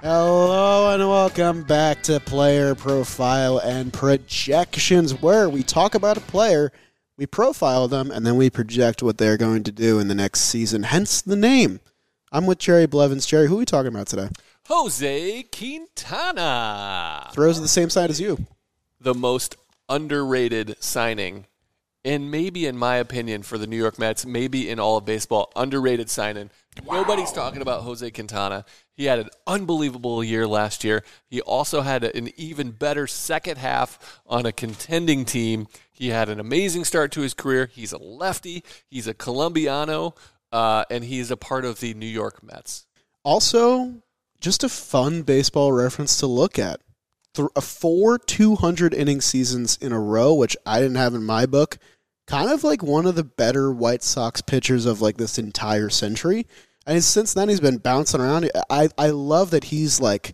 Hello and welcome back to Player Profile and Projections, where we talk about a player, we profile them, and then we project what they're going to do in the next season. Hence the name. I'm with Jerry Blevins. Jerry, who are we talking about today? Jose Quintana. Throws at the same side as you. The most underrated signing, and maybe, in my opinion, for the New York Mets, maybe in all of baseball, underrated signing. Nobody's talking about Jose Quintana. He had an unbelievable year last year. He also had an even better second half on a contending team. He had an amazing start to his career. He's a lefty, he's a Colombiano, uh, and he's a part of the New York Mets. Also, just a fun baseball reference to look at. Th- a four 200 inning seasons in a row, which I didn't have in my book. Kind of like one of the better White Sox pitchers of like this entire century. And since then, he's been bouncing around. I, I love that he's like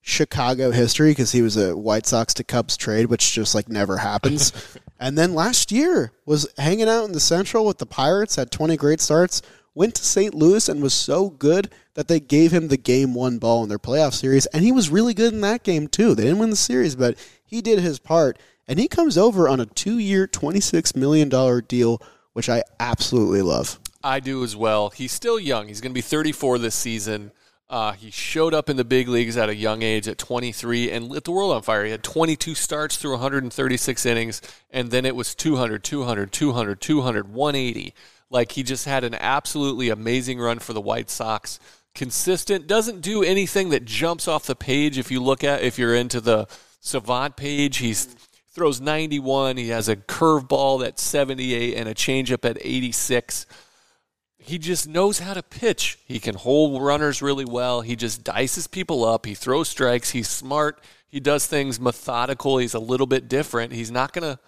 Chicago history because he was a White Sox to Cubs trade, which just like never happens. and then last year was hanging out in the Central with the Pirates, had 20 great starts, went to St. Louis and was so good that they gave him the game one ball in their playoff series. And he was really good in that game too. They didn't win the series, but he did his part. And he comes over on a two year, $26 million deal, which I absolutely love. I do as well. He's still young. He's going to be 34 this season. Uh, he showed up in the big leagues at a young age at 23 and lit the world on fire. He had 22 starts through 136 innings, and then it was 200, 200, 200, 200, 180. Like he just had an absolutely amazing run for the White Sox. Consistent, doesn't do anything that jumps off the page. If you look at, if you're into the Savant page, he's throws 91. He has a curveball that's 78 and a changeup at 86 he just knows how to pitch. He can hold runners really well. He just dices people up. He throws strikes. He's smart. He does things methodical. He's a little bit different. He's not gonna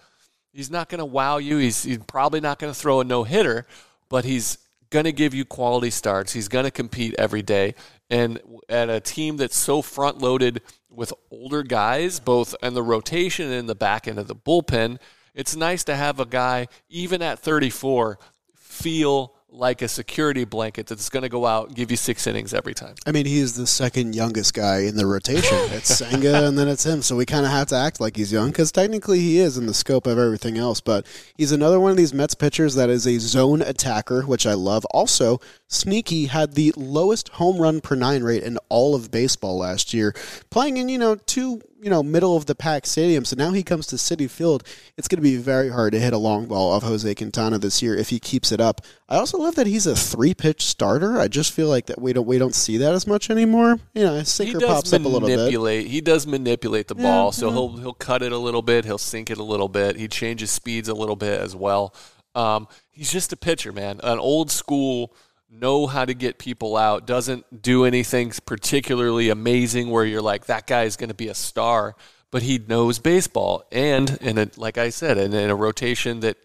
he's not gonna wow you. He's, he's probably not gonna throw a no hitter, but he's gonna give you quality starts. He's gonna compete every day. And at a team that's so front loaded with older guys, both in the rotation and in the back end of the bullpen, it's nice to have a guy, even at 34, feel like a security blanket that's going to go out and give you six innings every time. I mean, he's the second youngest guy in the rotation. It's Senga and then it's him. So we kind of have to act like he's young because technically he is in the scope of everything else. But he's another one of these Mets pitchers that is a zone attacker, which I love. Also, Sneaky had the lowest home run per nine rate in all of baseball last year, playing in, you know, two you know middle of the pack stadium. So now he comes to Citi Field. It's going to be very hard to hit a long ball off Jose Quintana this year if he keeps it up. I also love that he's a three pitch starter. I just feel like that we don't we don't see that as much anymore. You know, sinker pops up a little bit. He does manipulate the ball, so yeah. he'll he'll cut it a little bit. He'll sink it a little bit. He changes speeds a little bit as well. Um, he's just a pitcher, man. An old school know how to get people out, doesn't do anything particularly amazing where you're like, that guy is going to be a star, but he knows baseball. And, in a, like I said, in, in a rotation that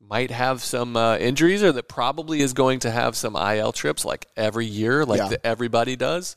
might have some uh, injuries or that probably is going to have some IL trips like every year, like yeah. the, everybody does,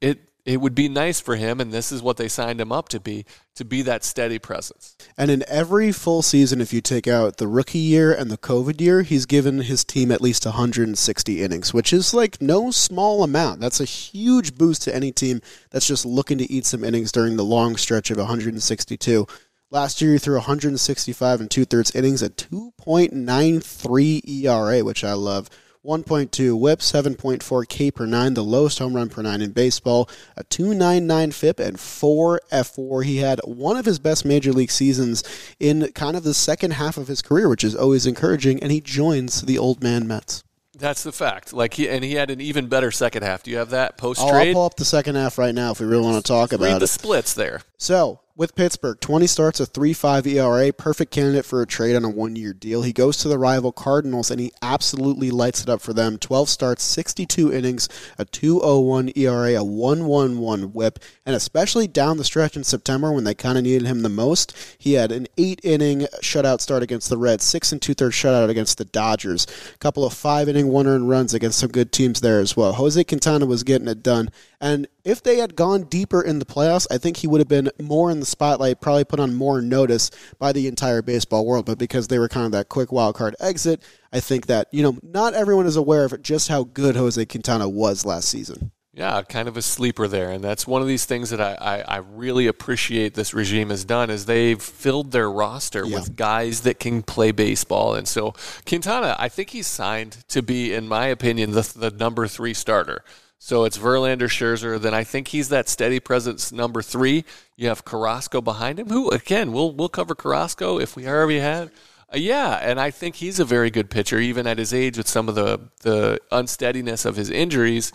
it it would be nice for him, and this is what they signed him up to be, to be that steady presence. And in every full season, if you take out the rookie year and the COVID year, he's given his team at least 160 innings, which is like no small amount. That's a huge boost to any team that's just looking to eat some innings during the long stretch of 162. Last year, he threw 165 and two thirds innings at 2.93 ERA, which I love. 1.2 whip, 7.4 K per 9, the lowest home run per 9 in baseball, a 299 FIP, and 4 fWAR. He had one of his best major league seasons in kind of the second half of his career, which is always encouraging, and he joins the old man Mets. That's the fact. Like he and he had an even better second half. Do you have that post trade? Oh, I'll pull up the second half right now if we really want to talk about Read it. the splits there. So with Pittsburgh, 20 starts, a 3.5 ERA, perfect candidate for a trade on a one-year deal. He goes to the rival Cardinals and he absolutely lights it up for them. 12 starts, 62 innings, a 2.01 ERA, a 1.11 WHIP, and especially down the stretch in September when they kind of needed him the most, he had an eight-inning shutout start against the Reds, six and two-thirds shutout against the Dodgers, a couple of five-inning one-earned runs against some good teams there as well. Jose Quintana was getting it done, and if they had gone deeper in the playoffs, I think he would have been more in the spotlight, probably put on more notice by the entire baseball world. But because they were kind of that quick wild card exit, I think that, you know, not everyone is aware of just how good Jose Quintana was last season. Yeah, kind of a sleeper there, and that's one of these things that I, I, I really appreciate this regime has done is they've filled their roster Yeah. with guys that can play baseball, and so Quintana, I think he's signed to be, in my opinion, the the number three starter. So it's Verlander, Scherzer. Then I think he's that steady presence number three. You have Carrasco behind him, who again we'll we'll cover Carrasco if we already had. Uh, yeah, and I think he's a very good pitcher, even at his age, with some of the the unsteadiness of his injuries.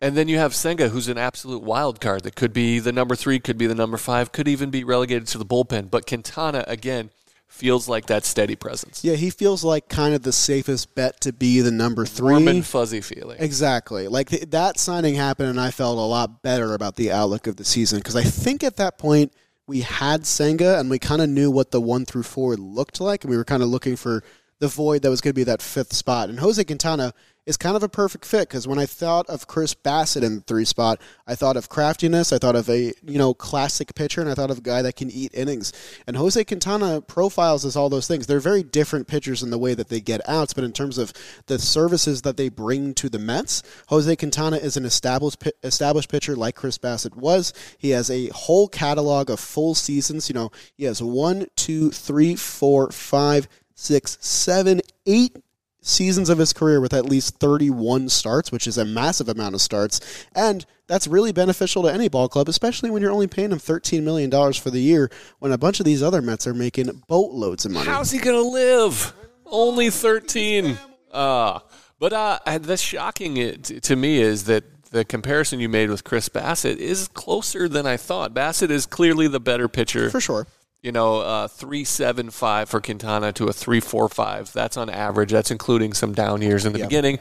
And then you have Senga, who's an absolute wild card that could be the number three, could be the number five, could even be relegated to the bullpen. But Quintana again feels like that steady presence, Yeah, he feels like kind of the safest bet to be the number three. warm and fuzzy feeling. Exactly. Like th- that signing happened, and I felt a lot better about the outlook of the season because I think at that point we had Senga and we kind of knew what the one through four looked like, and we were kind of looking for the void that was going to be that fifth spot. And Jose Quintana is kind of a perfect fit because when I thought of Chris Bassitt in the three spot, I thought of craftiness, I thought of a you know classic pitcher, and I thought of a guy that can eat innings. And Jose Quintana profiles as all those things. They're very different pitchers in the way that they get outs, but in terms of the services that they bring to the Mets, Jose Quintana is an established established pitcher like Chris Bassitt was. He has a whole catalog of full seasons. You know, he has one, two, three, four, five, six, seven, eight seasons of his career with at least 31 starts, which is a massive amount of starts. And that's really beneficial to any ball club, especially when you're only paying him $13 million for the year when a bunch of these other Mets are making boatloads of money. How's he gonna live? Only thirteen. Uh, but uh, the shocking it, to me is that the comparison you made with Chris Bassitt is closer than I thought. Bassitt is clearly the better pitcher. For sure. You know, uh, three seven five for Quintana to a three four five. That's on average. That's including some down years in the Yeah. beginning,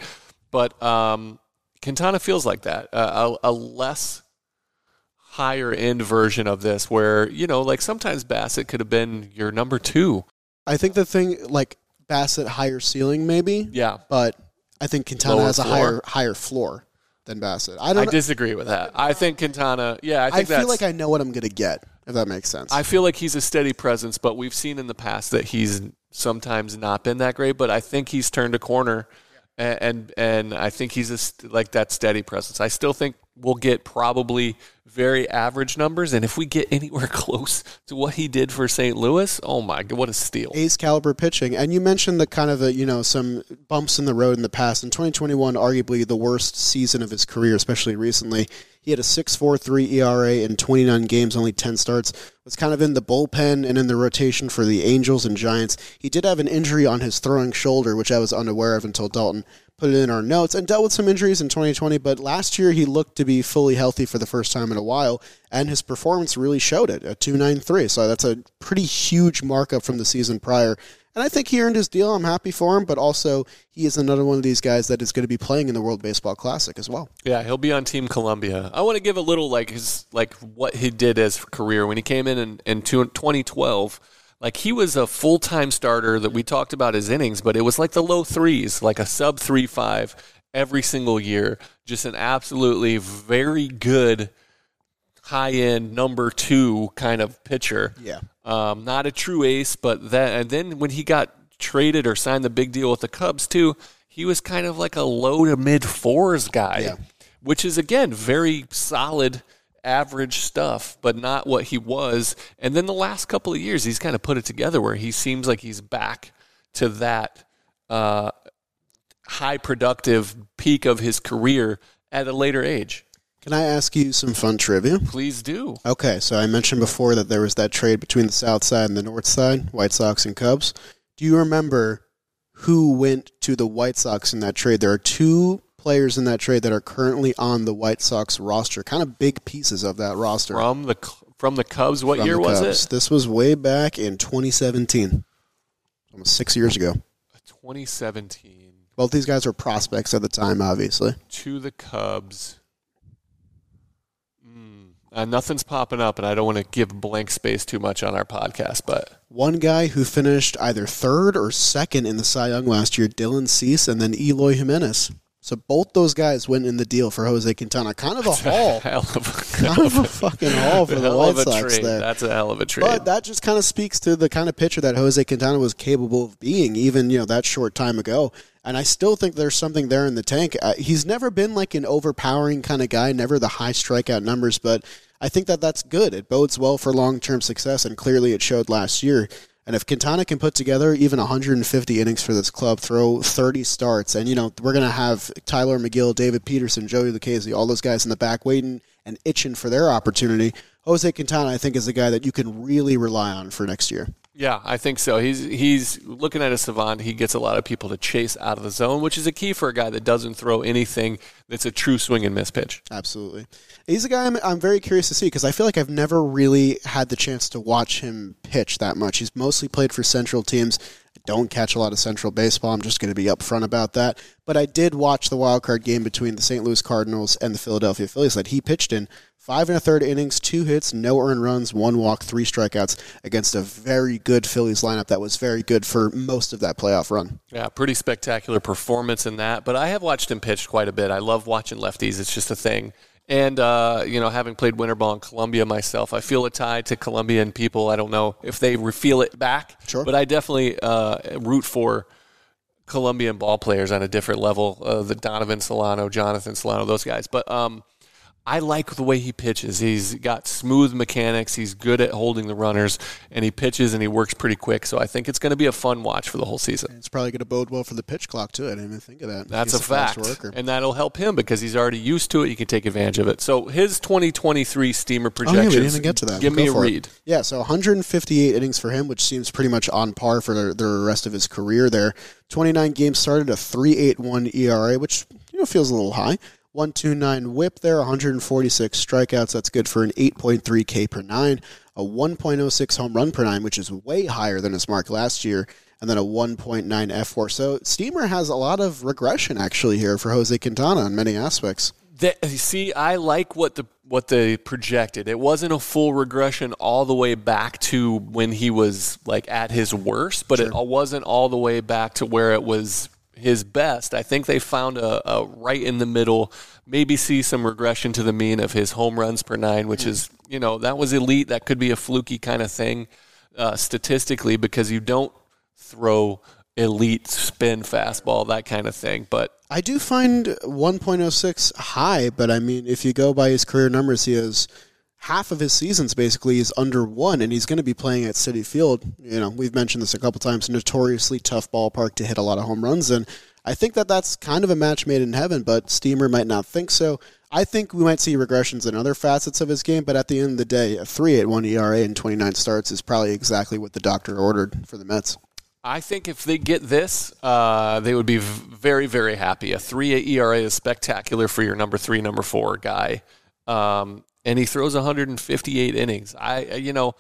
but um, Quintana feels like that. Uh, a, a less higher end version of this, where you know, like sometimes Bassitt could have been your number two. I think the thing, like Bassitt, higher ceiling maybe, Yeah, but I think Quintana Lower has a floor? higher higher floor than Bassitt. I I don't. know. disagree with that. I think Quintana. Yeah, I I, feel like I know what I'm going to get, if that makes sense. I feel like he's a steady presence, but we've seen in the past that he's sometimes not been that great. But I think he's turned a corner, and and, and I think he's a, st- like that steady presence. I still think we'll get probably very average numbers, and if we get anywhere close to what he did for St. Louis, oh my god, what a steal! ace caliber pitching. And you mentioned the kind of a, you know some bumps in the road in the past. In 2021, arguably the worst season of his career, especially recently. He had a 6.43 ERA in 29 games, only 10 starts. Was kind of in the bullpen and in the rotation for the Angels and Giants. He did have an injury on his throwing shoulder, which I was unaware of until Dalton put it in our notes, and dealt with some injuries in 2020. But last year he looked to be fully healthy for the first time in a while, and his performance really showed it. A 2.93, so that's a pretty huge markup from the season prior. And I think he earned his deal. I'm happy for him, but also he is another one of these guys that is going to be playing in the World Baseball Classic as well. Yeah, he'll be on Team Colombia. I want to give a little like his like what he did as career when he came in in, in 2012. Like he was a full time starter that we talked about his innings, but it was like the low threes, like a sub three five every single year. Just an absolutely very good high end number two kind of pitcher. Yeah. Um, not a true ace, but that and then when he got traded or signed the big deal with the Cubs too, he was kind of like a low to mid fours guy, Yeah. which is again very solid average stuff, but not what he was. And then the last couple of years, he's kind of put it together where he seems like he's back to that uh, high productive peak of his career at a later age. Can I ask you some fun trivia? Please do. Okay, so I mentioned before that there was that trade between the South Side and the North Side, White Sox and Cubs. Do you remember who went to the White Sox in that trade? There are two players in that trade that are currently on the White Sox roster, kind of big pieces of that roster. From the from the Cubs, what from year was Cubs. it? This was way back in 2017, almost six years ago. 2017 Both these guys were prospects at the time, obviously. to the Cubs. Mm, uh, nothing's popping up, and I don't want to give blank space too much on our podcast, but One guy who finished either third or second in the Cy Young last year, Dylan Cease, and then Eloy Jimenez. So both those guys went in the deal for Jose Quintana. Kind of a haul. hell of a, kind of a fucking haul for the White Sox there. That's a hell of a trade. But that just kind of speaks to the kind of pitcher that Jose Quintana was capable of being, even you know that short time ago. And I still think there's something there in the tank. Uh, he's never been like an overpowering kind of guy, never the high strikeout numbers, but I think that that's good. It bodes well for long term success, and clearly it showed last year. And if Quintana can put together even 150 innings for this club, throw 30 starts, and you know we're gonna have Tylor Megill, David Peterson, Joey Lucchesi, all those guys in the back waiting and itching for their opportunity. Jose Quintana, I think, is a guy that you can really rely on for next year. Yeah, I think so. He's he's looking at a savant. He gets a lot of people to chase out of the zone, which is a key for a guy that doesn't throw anything that's a true swing and miss pitch. Absolutely, he's a guy I'm, I'm very curious to see because I feel like I've never really had the chance to watch him pitch that much. He's mostly played for Central teams. Don't catch a lot of Central baseball. I'm just going to be upfront about that. But I did watch the wild card game between the St. Louis Cardinals and the Philadelphia Phillies that he pitched in. Five and a third innings, two hits, no earned runs, one walk, three strikeouts against a very good Phillies lineup that was very good for most of that playoff run. Yeah, pretty spectacular performance in that. But I have watched him pitch quite a bit. I love watching lefties. It's just a thing. And uh, you know, having played winter ball in Colombia myself, I feel a tie to Colombian people. I don't know if they feel it back, Sure. but I definitely uh, root for Colombian ball players on a different level. Uh, the Donovan Solano, Jhonatan Solano, those guys. But um, I like the way he pitches. He's got smooth mechanics. He's good at holding the runners, and he pitches and he works pretty quick. So I think it's going to be a fun watch for the whole season. It's probably going to bode well for the pitch clock too. I didn't even think of that. That's He's a fast fact, worker. and that'll help him because he's already used to it. He can take advantage of it. So his 2023 steamer Oh, projections. yeah, we didn't even get to that. Give Go me a for it. read. Yeah, so 158 innings for him, which seems pretty much on par for the, the rest of his career there. 29 games started, a 3.81 ERA, which you know feels a little high. 129 whip there, 146 strikeouts. That's good for an 8.3 K per nine, a 1.06 home run per nine, which is way higher than his mark last year, and then a 1.9 fWAR. So Steamer has a lot of regression actually here for Jose Quintana in many aspects. That, see, I like what the what they projected. It wasn't a full regression all the way back to when he was like at his worst, but it wasn't all the way back to where it was his best. I think they found a, a right in the middle. Maybe see some regression to the mean of his home runs per nine, which is you know that was elite. That could be a fluky kind of thing uh, statistically because you don't throw elite spin fastball that kind of thing, but. I do find 1.06 high, but I mean, if you go by his career numbers, he has half of his seasons basically is under one, and he's going to be playing at Citi Field. You know, we've mentioned this a couple times. Notoriously tough ballpark to hit a lot of home runs, and I think that that's kind of a match made in heaven. But Steamer might not think so. I think we might see regressions in other facets of his game, but at the end of the day, a 3.81 ERA and 29 starts is probably exactly what the doctor ordered for the Mets. I think if they get this, uh, they would be very, very happy. A 3 ERA is spectacular for your number three, number four guy. Um, and he throws 158 innings. I, uh, you know,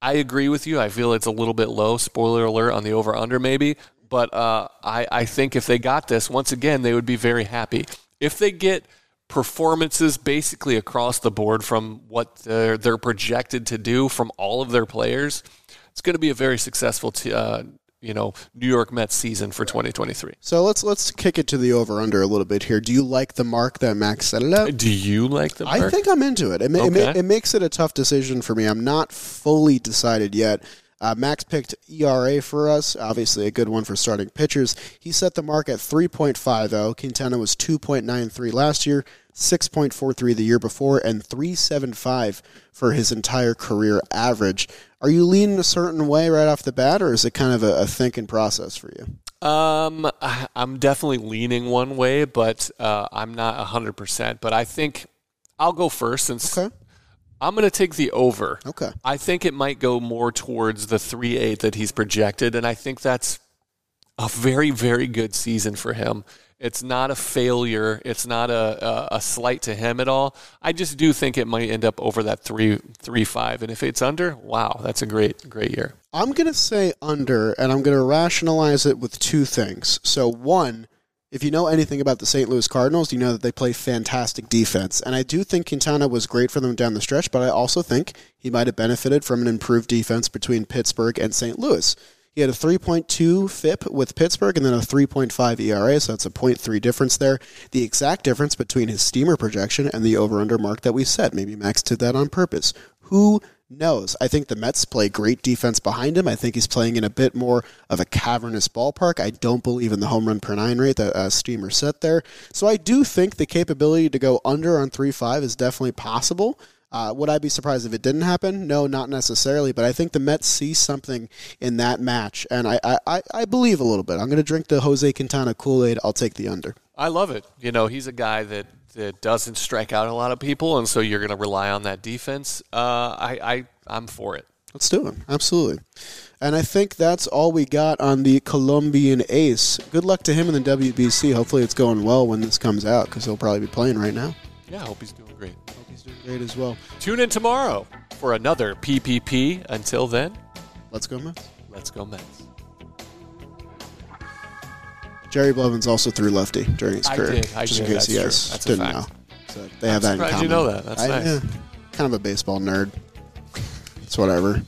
I agree with you. I feel it's a little bit low. Spoiler alert on the over under, maybe. But uh, I, I think if they got this, once again, they would be very happy. If they get performances basically across the board from what they're, they're projected to do from all of their players, it's going to be a very successful, t- uh, you know, New York Mets season for 2023. So let's let's kick it to the over under a little bit here. Do you like the mark that Max set it at? Do you like the Mark? I think I'm into it. It, ma- it, it makes it a tough decision for me. I'm not fully decided yet. Uh, Max picked ERA for us, obviously a good one for starting pitchers. He set the mark at 3.50. Quintana was 2.93 last year, 6.43 the year before, and 3.75 for his entire career average. Are you leaning a certain way right off the bat, or is it kind of a, a thinking process for you? Um, I- I'm definitely leaning one way, but uh, I'm not 100%. But I think I'll go first since Okay. I'm going to take the over. Okay. I think it might go more towards the 3 8 that he's projected, and I think that's a very, very good season for him. It's not a failure. It's not a, a, a slight to him at all. I just do think it might end up over that three three five, and if it's under, wow, that's a great great year. I'm to say under, and I'm to rationalize it with two things. So, one, if you know anything about the St. Louis Cardinals, you know that they play fantastic defense. And I do think Quintana was great for them down the stretch, but I also think he might have benefited from an improved defense between Pittsburgh and St. Louis. He had a 3.2 FIP with Pittsburgh and then a 3.5 ERA, so that's a 0.3 difference there. The exact difference between his steamer projection and the over under mark that we set. Maybe Max did that on purpose. Who knows? I think the Mets play great defense behind him. I think he's playing in a bit more of a cavernous ballpark. I don't believe in the home run per nine rate that uh, Steamer set there. So I do think the capability to go under on 3 5 is definitely possible. Uh, would I be surprised if it didn't happen? No, not necessarily. But I think the Mets see something in that match, and I, I, I believe a little bit. I'm going to drink the Jose Quintana Kool Aid. I'll take the under. I love it. You know, he's a guy that, that doesn't strike out a lot of people, and so you're going to rely on that defense. Uh, I, I, I'm for it. Let's do it. Absolutely. And I think that's all we got on the Colombian ace. Good luck to him in the WBC. Hopefully it's going well when this comes out because he'll probably be playing right now. Yeah, I hope he's doing great. He's doing great as well. Tune in tomorrow for another PPP. Until then, let's go Mets. Let's go Mets. Jerry Blevins also threw lefty during his I career. did. I just did. in case That's you guys That's didn't know. So they I'm have that in common. you know that. That's I, nice. yeah, kind of a baseball nerd. It's whatever.